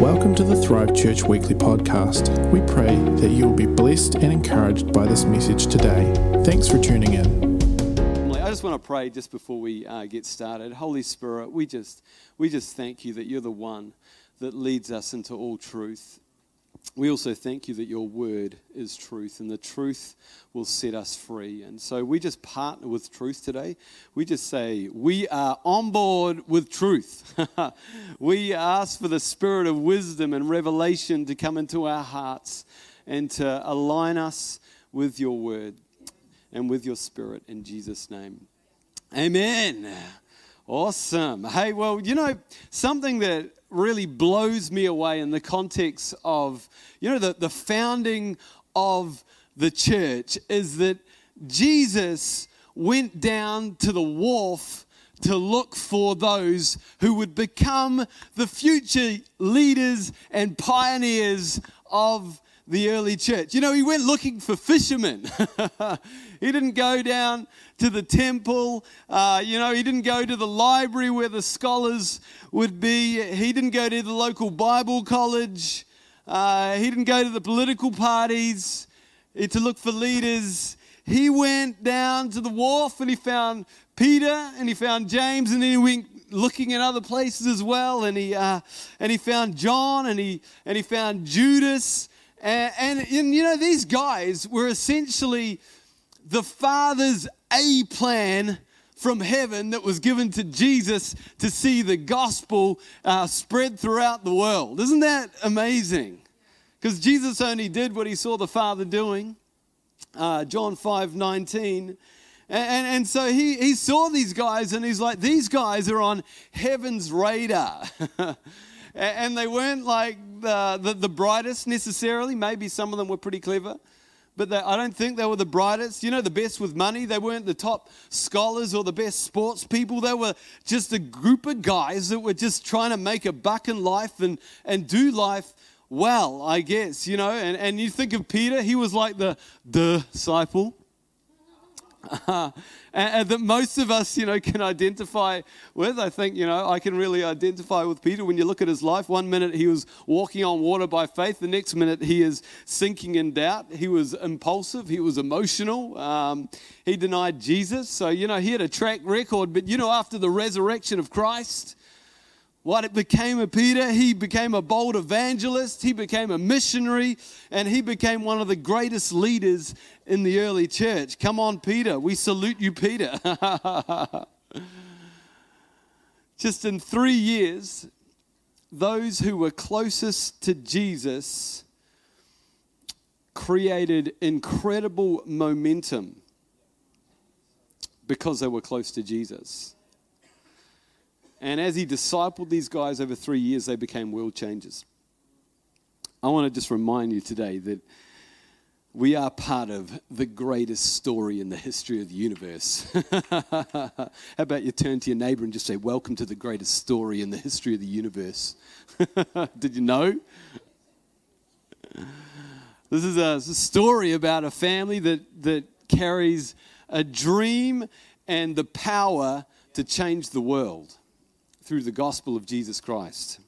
Welcome to the Thrive Church Weekly Podcast. We pray that you will be blessed and encouraged by this message today. Thanks for tuning in. I just want to pray just before we uh, get started. Holy Spirit, we just we just thank you that you're the one that leads us into all truth. We also thank you that your word is truth and the truth will set us free. And so we just partner with truth today. We just say, we are on board with truth. we ask for the spirit of wisdom and revelation to come into our hearts and to align us with your word and with your spirit in Jesus' name. Amen. Awesome. Hey, well, you know, something that really blows me away in the context of, you know, the, the founding of the church is that Jesus went down to the wharf to look for those who would become the future leaders and pioneers of the early church. You know, he went looking for fishermen. he didn't go down to the temple. Uh, you know, he didn't go to the library where the scholars would be. He didn't go to the local Bible college. Uh, he didn't go to the political parties to look for leaders. He went down to the wharf and he found Peter and he found James and then he went looking in other places as well and he uh, and he found John and he and he found Judas and, and, you know these guys were essentially the Father's A plan from heaven that was given to Jesus to see the gospel uh, spread throughout the world. Isn't that amazing? Because Jesus only did what he saw the Father doing. Uh, John 5 19. And, and, and, so he, he saw these guys and he's like, these guys are on heaven's radar. and they weren't like the, the, the brightest necessarily. Maybe some of them were pretty clever but they, I don't think they were the brightest. You know, the best with money. They weren't the top scholars or the best sports people. They were just a group of guys that were just trying to make a buck in life and, and do life well, I guess, you know. And, and you think of Peter, he was like the disciple. Uh, and, that most of us, you know, can identify with. I think, you know, I can really identify with Peter when you look at his life. One minute he was walking on water by faith, the next minute he is sinking in doubt. He was impulsive, he was emotional, um, he denied Jesus. So, you know, he had a track record. But, you know, after the resurrection of Christ, what it became of Peter, he became a bold evangelist, he became a missionary, and he became one of the greatest leaders in the early church. Come on, Peter. We salute you, Peter. Just in three years, those who were closest to Jesus created incredible momentum because they were close to Jesus. And as he discipled these guys over three years, they became world changers. I want to just remind you today that we are part of the greatest story in the history of the universe. How about you turn to your neighbor and just say, Welcome to the greatest story in the history of the universe? Did you know? This is a, a story about a family that, that carries a dream and the power to change the world through the gospel of Jesus Christ.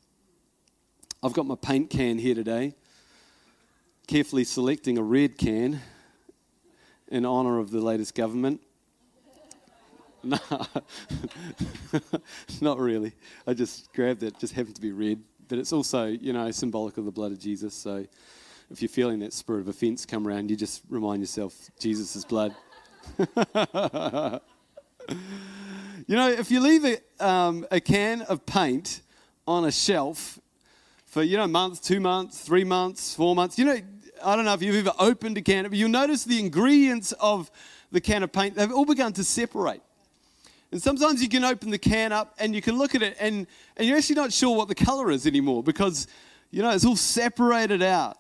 I've got my paint can here today, carefully selecting a red can in honor of the latest government. No, not really. I just grabbed it, just happened to be red. But it's also, you know, symbolic of the blood of Jesus. So if you're feeling that spirit of offense come around, you just remind yourself Jesus' blood. You know, if you leave a, um, a can of paint on a shelf for, you know, a month, two months, three months, four months, you know, I don't know if you've ever opened a can, but you'll notice the ingredients of the can of paint, they've all begun to separate. And sometimes you can open the can up and you can look at it and, and you're actually not sure what the color is anymore because, you know, it's all separated out.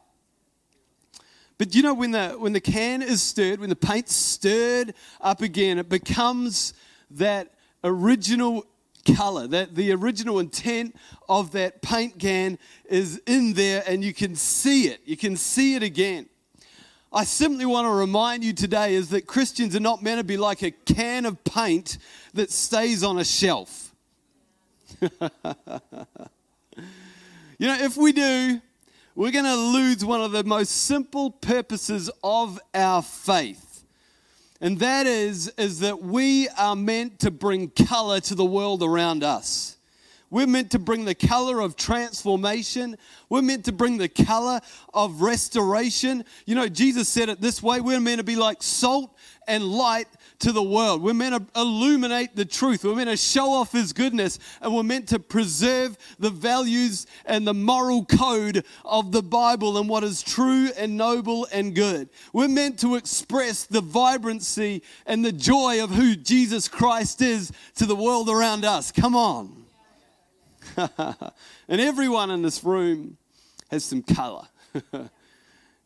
But you know, when the, when the can is stirred, when the paint's stirred up again, it becomes that original color, that the original intent of that paint can is in there and you can see it. You can see it again. I simply want to remind you today is that Christians are not meant to be like a can of paint that stays on a shelf. You know, if we do, we're going to lose one of the most simple purposes of our faith. And that is, is that we are meant to bring color to the world around us. We're meant to bring the color of transformation. We're meant to bring the color of restoration. You know, Jesus said it this way we're meant to be like salt and light to the world. We're meant to illuminate the truth. We're meant to show off His goodness. And we're meant to preserve the values and the moral code of the Bible and what is true and noble and good. We're meant to express the vibrancy and the joy of who Jesus Christ is to the world around us. Come on. and everyone in this room has some color.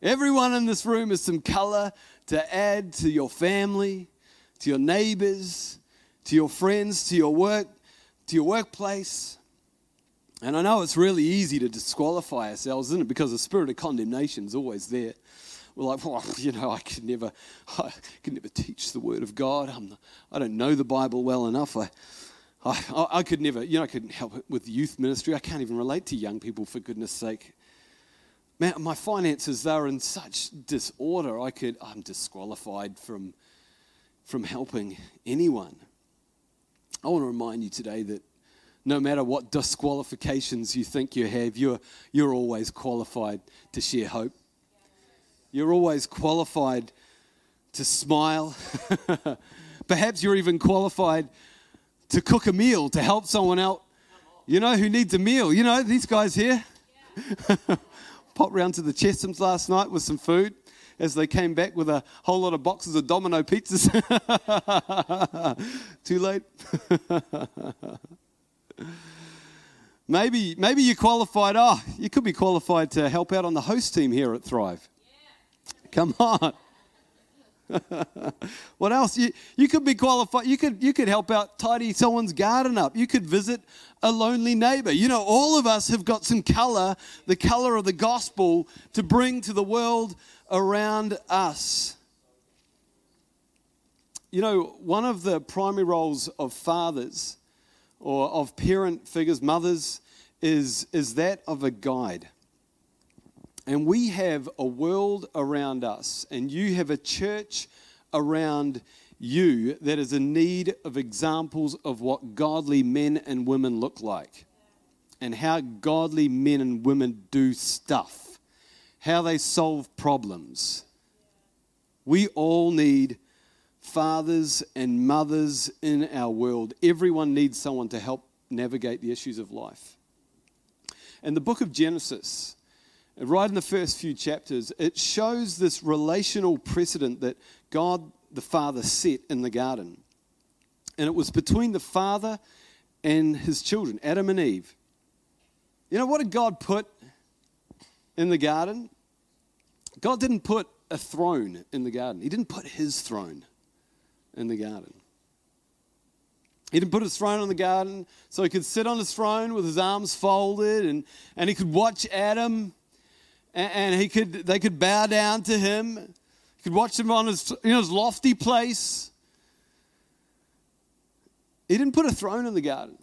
everyone in this room has some color to add to your family, to your neighbors, to your friends, to your work, to your workplace. And I know it's really easy to disqualify ourselves, isn't it? Because the spirit of condemnation is always there. We're like, well, you know, I could never, I could never teach the word of God. I'm, I don't know the Bible well enough. I, I, I could never, you know, I couldn't help it with youth ministry. I can't even relate to young people, for goodness sake. Man, my finances, they're in such disorder. I could, I'm disqualified from, from helping anyone. I want to remind you today that no matter what disqualifications you think you have, you're, you're always qualified to share hope. You're always qualified to smile. Perhaps you're even qualified to cook a meal to help someone out, you know, who needs a meal. You know, these guys here. Popped round to the Chessums last night with some food as they came back with a whole lot of boxes of domino pizzas. Too late. maybe, maybe you qualified. Oh, you could be qualified to help out on the host team here at Thrive. Yeah. Come on. what else? You, you could be qualified. You could, you could help out tidy someone's garden up. You could visit a lonely neighbor. You know, all of us have got some color, the color of the gospel, to bring to the world around us. You know, one of the primary roles of fathers or of parent figures, mothers, is, is that of a guide. And we have a world around us, and you have a church around you that is in need of examples of what godly men and women look like, and how godly men and women do stuff, how they solve problems. We all need fathers and mothers in our world. Everyone needs someone to help navigate the issues of life. And the book of Genesis right in the first few chapters, it shows this relational precedent that God the Father set in the garden. And it was between the Father and his children, Adam and Eve. You know, what did God put in the garden? God didn't put a throne in the garden, He didn't put His throne in the garden. He didn't put his throne on the garden so he could sit on his throne with his arms folded and, and he could watch Adam and, he could, they could bow down to him. He could watch him on his, you know, his lofty place. He didn't put a throne in the garden.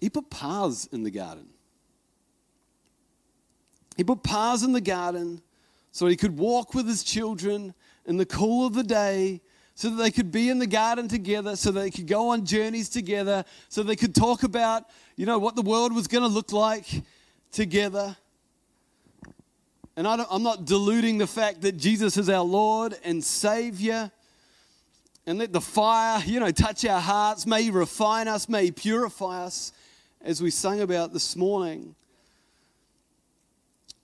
He put paths in the garden. He put paths in the garden so he could walk with his children in the cool of the day, so that they could be in the garden together, so they could go on journeys together, so they could talk about, you know, what the world was going to look like together. And I am not diluting the fact that Jesus is our Lord and Savior. And let the fire, you know, touch our hearts. May He refine us, may He purify us, as we sang about this morning.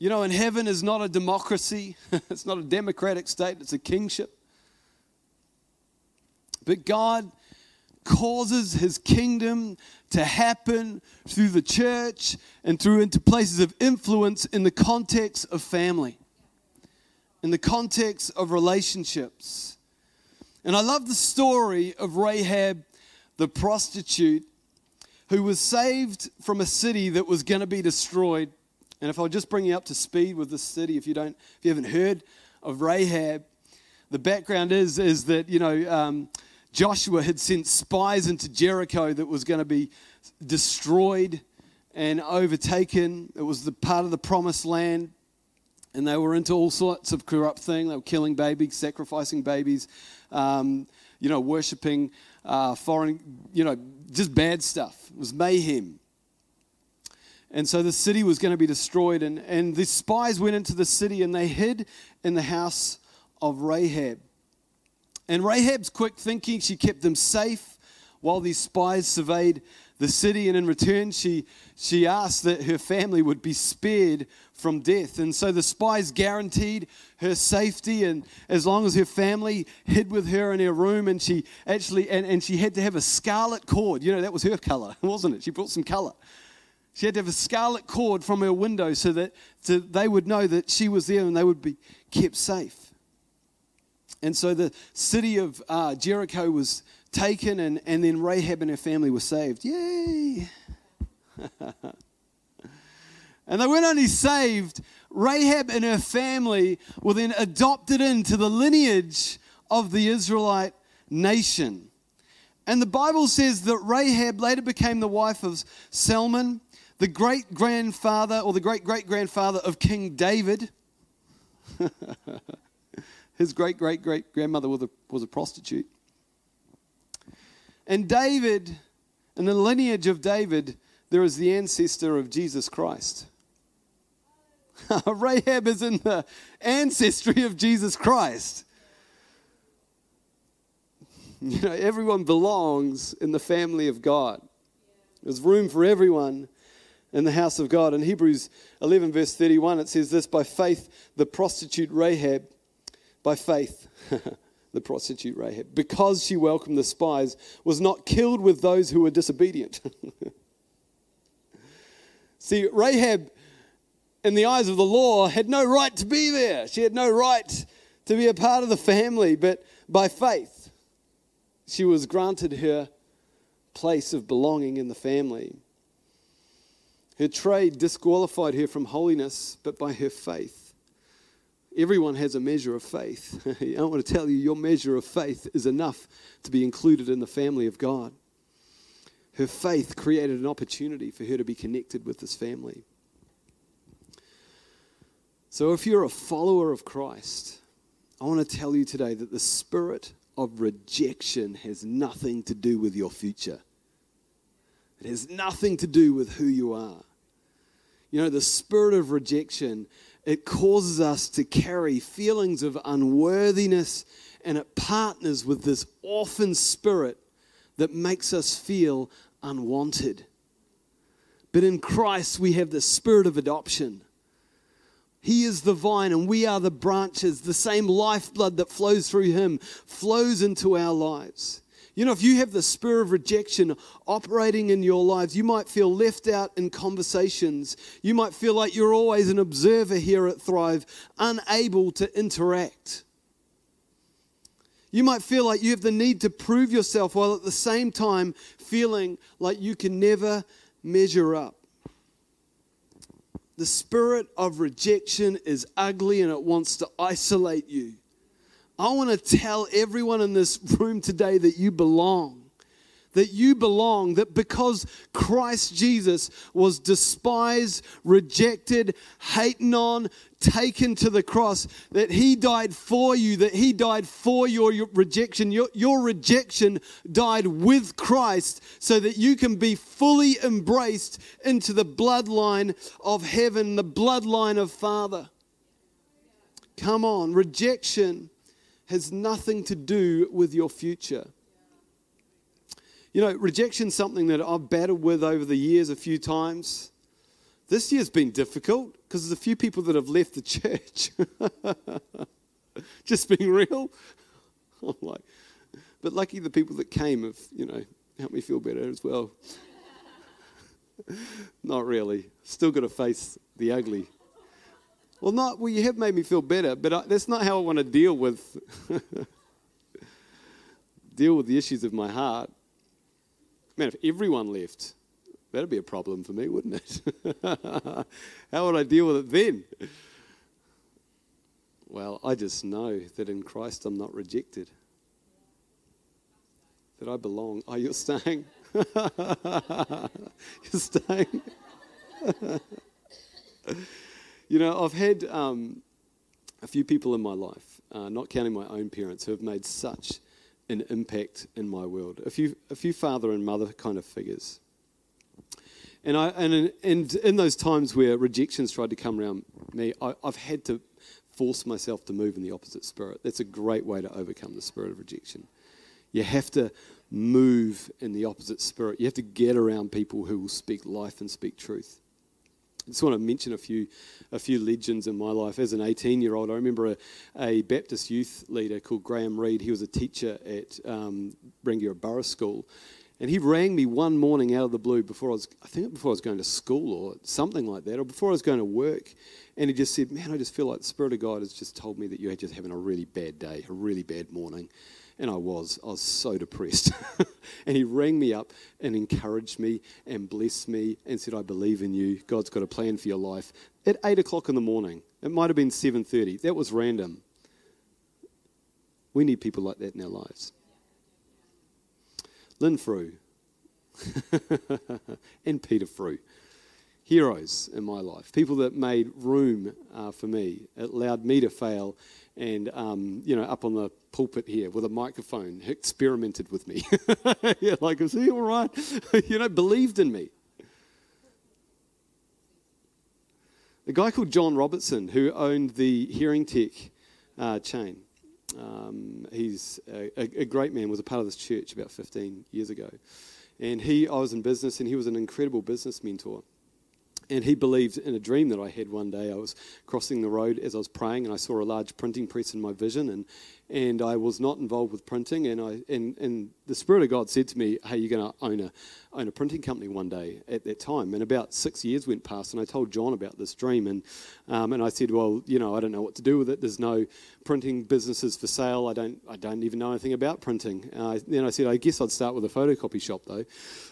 You know, and heaven is not a democracy, it's not a democratic state, it's a kingship. But God causes his kingdom to happen through the church and through into places of influence in the context of family, in the context of relationships. And I love the story of Rahab the prostitute who was saved from a city that was going to be destroyed. And if I'll just bring you up to speed with this city, if you don't, if you haven't heard of Rahab, the background is is that you know um, Joshua had sent spies into Jericho that was going to be destroyed. and overtaken. It was the part of the promised land. And they were into all sorts of corrupt things. They were killing babies, sacrificing babies, um, you know, worshipping uh, foreign, you know, just bad stuff. It was mayhem. And so the city was going to be destroyed. And, and the spies went into the city and they hid in the house of Rahab. And Rahab's quick thinking, she kept them safe while these spies surveyed the city. And in return, she, she asked that her family would be spared from death. And so the spies guaranteed her safety. And as long as her family hid with her in her room, and she actually, and, and she had to have a scarlet cord. You know, that was her color, wasn't it? She brought some color. She had to have a scarlet cord from her window so that so they would know that she was there and they would be kept safe. And so the city of uh, Jericho was taken, and, and then Rahab and her family were saved. Yay! and they weren't only saved, Rahab and her family were then adopted into the lineage of the Israelite nation. And the Bible says that Rahab later became the wife of Salmon, the great grandfather or the great great grandfather of King David. His great great great grandmother was a, was a prostitute. And David, in the lineage of David, there is the ancestor of Jesus Christ. Rahab is in the ancestry of Jesus Christ. You know, everyone belongs in the family of God. There's room for everyone in the house of God. In Hebrews 11, verse 31, it says this By faith, the prostitute Rahab by faith, the prostitute Rahab, because she welcomed the spies, was not killed with those who were disobedient. See, Rahab, in the eyes of the law, had no right to be there. She had no right to be a part of the family, but by faith, she was granted her place of belonging in the family. Her trade disqualified her from holiness, but by her faith, Everyone has a measure of faith. I want to tell you, your measure of faith is enough to be included in the family of God. Her faith created an opportunity for her to be connected with this family. So, if you're a follower of Christ, I want to tell you today that the spirit of rejection has nothing to do with your future. It has nothing to do with who you are. You know, the spirit of rejection it causes us to carry feelings of unworthiness and it partners with this orphan spirit that makes us feel unwanted. But in Christ, we have the spirit of adoption. He is the vine and we are the branches. The same lifeblood that flows through Him flows into our lives. You know, if you have the spirit of rejection operating in your lives, you might feel left out in conversations. You might feel like you're always an observer here at Thrive, unable to interact. You might feel like you have the need to prove yourself while at the same time feeling like you can never measure up. The spirit of rejection is ugly and it wants to isolate you. I want to tell everyone in this room today that you belong. That you belong, that because Christ Jesus was despised, rejected, hated on, taken to the cross, that He died for you, that He died for your, your rejection. Your, your rejection died with Christ so that you can be fully embraced into the bloodline of heaven, the bloodline of Father. Come on, rejection has nothing to do with your future. You know, rejection is something that I've battled with over the years a few times. This year's been difficult because there's a few people that have left the church. Just being real. I'm like, but lucky the people that came have, you know, helped me feel better as well. Not really. Still got to face the ugly. Well, not well. You have made me feel better, but I, that's not how I want to deal with deal with the issues of my heart. Man, if everyone left, that'd be a problem for me, wouldn't it? how would I deal with it then? Well, I just know that in Christ I'm not rejected. That I belong. Oh, you're staying? you're staying? You know, I've had um, a few people in my life, uh, not counting my own parents, who have made such an impact in my world. A few, a few father and mother kind of figures. And, I, and, and in those times where rejections tried to come around me, I, I've had to force myself to move in the opposite spirit. That's a great way to overcome the spirit of rejection. You have to move in the opposite spirit. You have to get around people who will speak life and speak truth. I just want to mention a few, a few legends in my life. As an 18 year old, I remember a, a, Baptist youth leader called Graham Reed. He was a teacher at um, Rangiora Borough School. And he rang me one morning out of the blue before I was, I think before I was going to school or something like that, or before I was going to work. And he just said, Man, I just feel like the Spirit of God has just told me that you're just having a really bad day, a really bad morning. And I was. I was so depressed. and he rang me up and encouraged me and blessed me and said, I believe in you. God's got a plan for your life. At 8 o'clock in the morning. It might have been 7.30. That was random. We need people like that in our lives. Lynn Frew and Peter Frew. Heroes in my life. People that made room uh, for me. It allowed me to fail and um, you know, up on the pulpit here with a microphone, experimented with me. yeah, like, is he all right? you know, believed in me. A guy called John Robertson, who owned the Hearing Tech uh, chain. Um, he's a, a, great man, was a part of this church about 15 years ago. And he, I was in business, and he was an incredible business mentor. And he believed in a dream that I had one day. I was crossing the road as I was praying, and I saw a large printing press in my vision, and, and I was not involved with printing. And, I, and, and the Spirit of God said to me, Hey, you're going to own a, own a printing company one day at that time. And about six years went past, and I told John about this dream. And, um, and I said, Well, you know, I don't know what to do with it. There's no printing businesses for sale. I don't, I don't even know anything about printing. Then I said, I guess I'd start with a photocopy shop, though.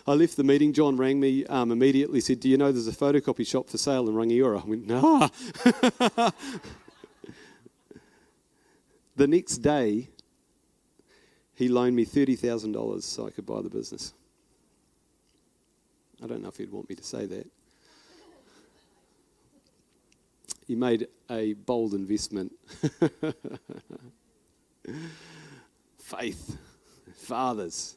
I left the meeting. John rang me um, immediately, said, Do you know there's a photocopy shop for sale in Rangiora? I went, Nah. the next day, he loaned me $30,000 so I could buy the business. I don't know if he'd want me to say that. He made a bold investment. Faith, fathers,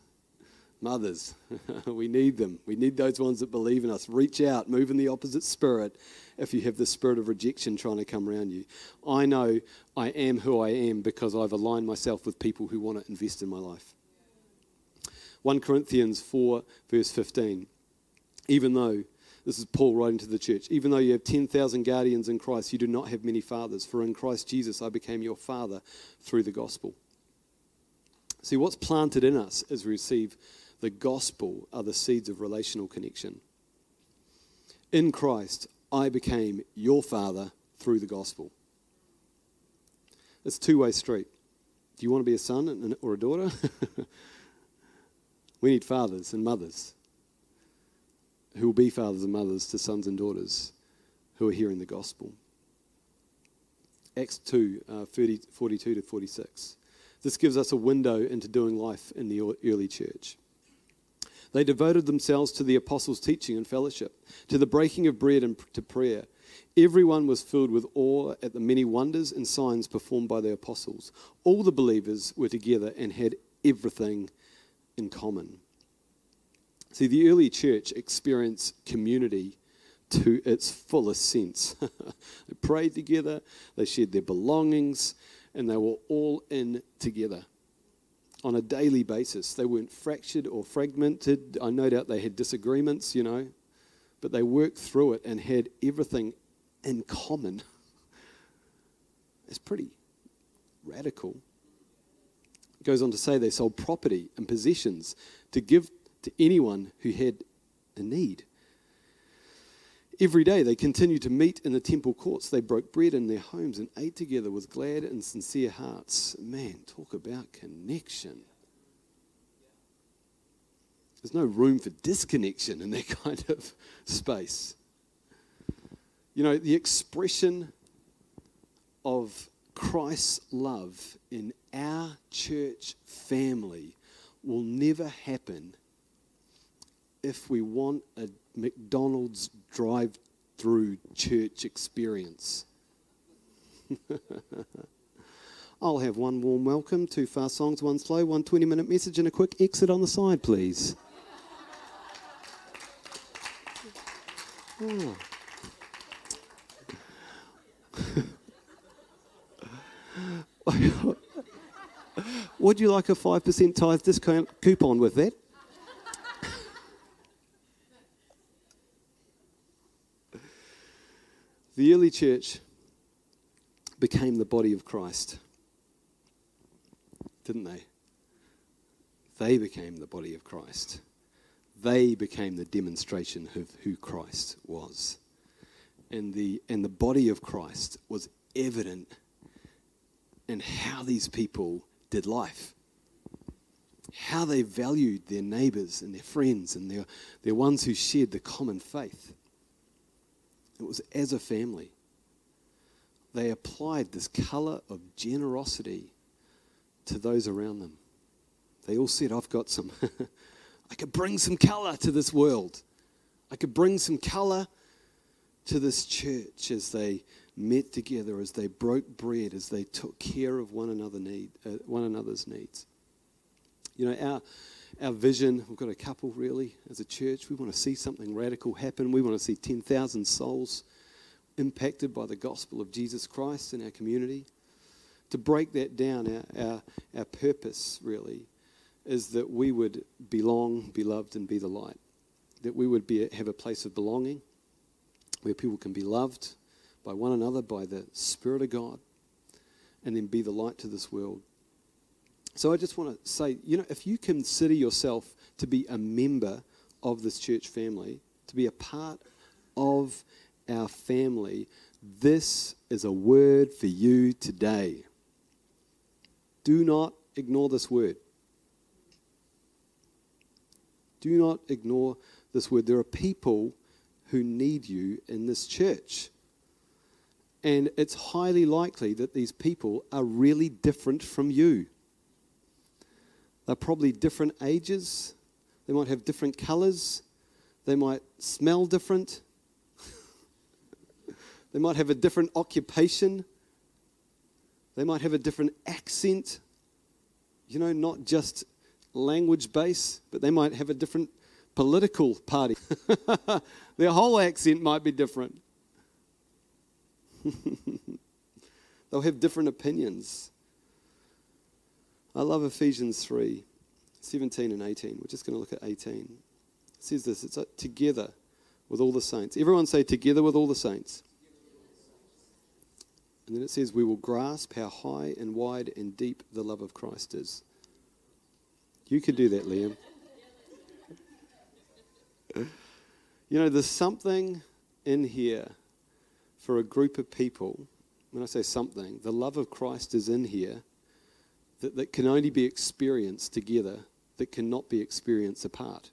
mothers, we need them. We need those ones that believe in us. Reach out, move in the opposite spirit if you have the spirit of rejection trying to come around you. I know I am who I am because I've aligned myself with people who want to invest in my life. 1 Corinthians 4, verse 15 even though, this is Paul writing to the church, even though you have 10,000 guardians in Christ, you do not have many fathers. For in Christ Jesus, I became your father through the gospel. See, what's planted in us as we receive the gospel are the seeds of relational connection. In Christ, I became your father through the gospel. It's a two way street. Do you want to be a son or a daughter? we need fathers and mothers who will be fathers and mothers to sons and daughters who are hearing the gospel. Acts 2, uh, 30, 42 to 46. This gives us a window into doing life in the early church. They devoted themselves to the apostles' teaching and fellowship, to the breaking of bread and to prayer. Everyone was filled with awe at the many wonders and signs performed by the apostles. All the believers were together and had everything in common. See, the early church experienced community to its fullest sense. they prayed together, they shared their belongings, and they were all in together on a daily basis. They weren't fractured or fragmented. I no doubt they had disagreements, you know, but they worked through it and had everything in common. It's pretty radical. It goes on to say they sold property and possessions to give to anyone who had a need. Every day they continued to meet in the temple courts. They broke bread in their homes and ate together with glad and sincere hearts. Man, talk about connection. There's no room for disconnection in that kind of space. You know, the expression of Christ's love in our church family will never happen if we want a McDonald's drive through church experience. I'll have one warm welcome, two fast songs, one slow, one 20 minute message, and a quick exit on the side, please. Oh. Would you like a 5% tithe discount coupon with that? The early church became the body of Christ, didn't they? They became the body of Christ. They became the demonstration of who Christ was. And the, and the body of Christ was evident in how these people did life, how they valued their neighbors and their friends and their, their ones who shared the common faith. It was as a family. They applied this color of generosity to those around them. They all said, I've got some. I could bring some color to this world. I could bring some color to this church as they met together, as they broke bread, as they took care of one, another need, uh, one another's needs. You know, our, our vision, we've got a couple really as a church. We want to see something radical happen. We want to see 10,000 souls impacted by the gospel of Jesus Christ in our community. To break that down, our, our, our purpose really is that we would belong, be loved, and be the light. That we would be, have a place of belonging where people can be loved, by one another by the Spirit of God and then be the light to this world. So I just want to say, you know, if you consider yourself to be a member of this church family, to be a part of our family, this is a word for you today. Do not ignore this word. Do not ignore this word. There are people who need you in this church. And it's highly likely that these people are really different from you. They're probably different ages. They might have different colors. They might smell different. they might have a different occupation. They might have a different accent. You know, not just language base, but they might have a different political party. Their whole accent might be different. They'll have different opinions. I love Ephesians 3 17 and 18. We're just going to look at 18. It says this it's together with all the saints. Everyone say, together with all the saints. And then it says, we will grasp how high and wide and deep the love of Christ is. You could do that, Liam. you know, there's something in here for a group of people, when I say something, the love of Christ is in here that, that can only be experienced together, that cannot be experienced apart.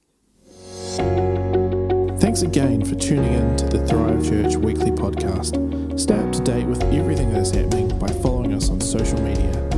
Thanks again for tuning in to the Thrive Church weekly podcast. Stay up to date with everything that is happening by following us on social media.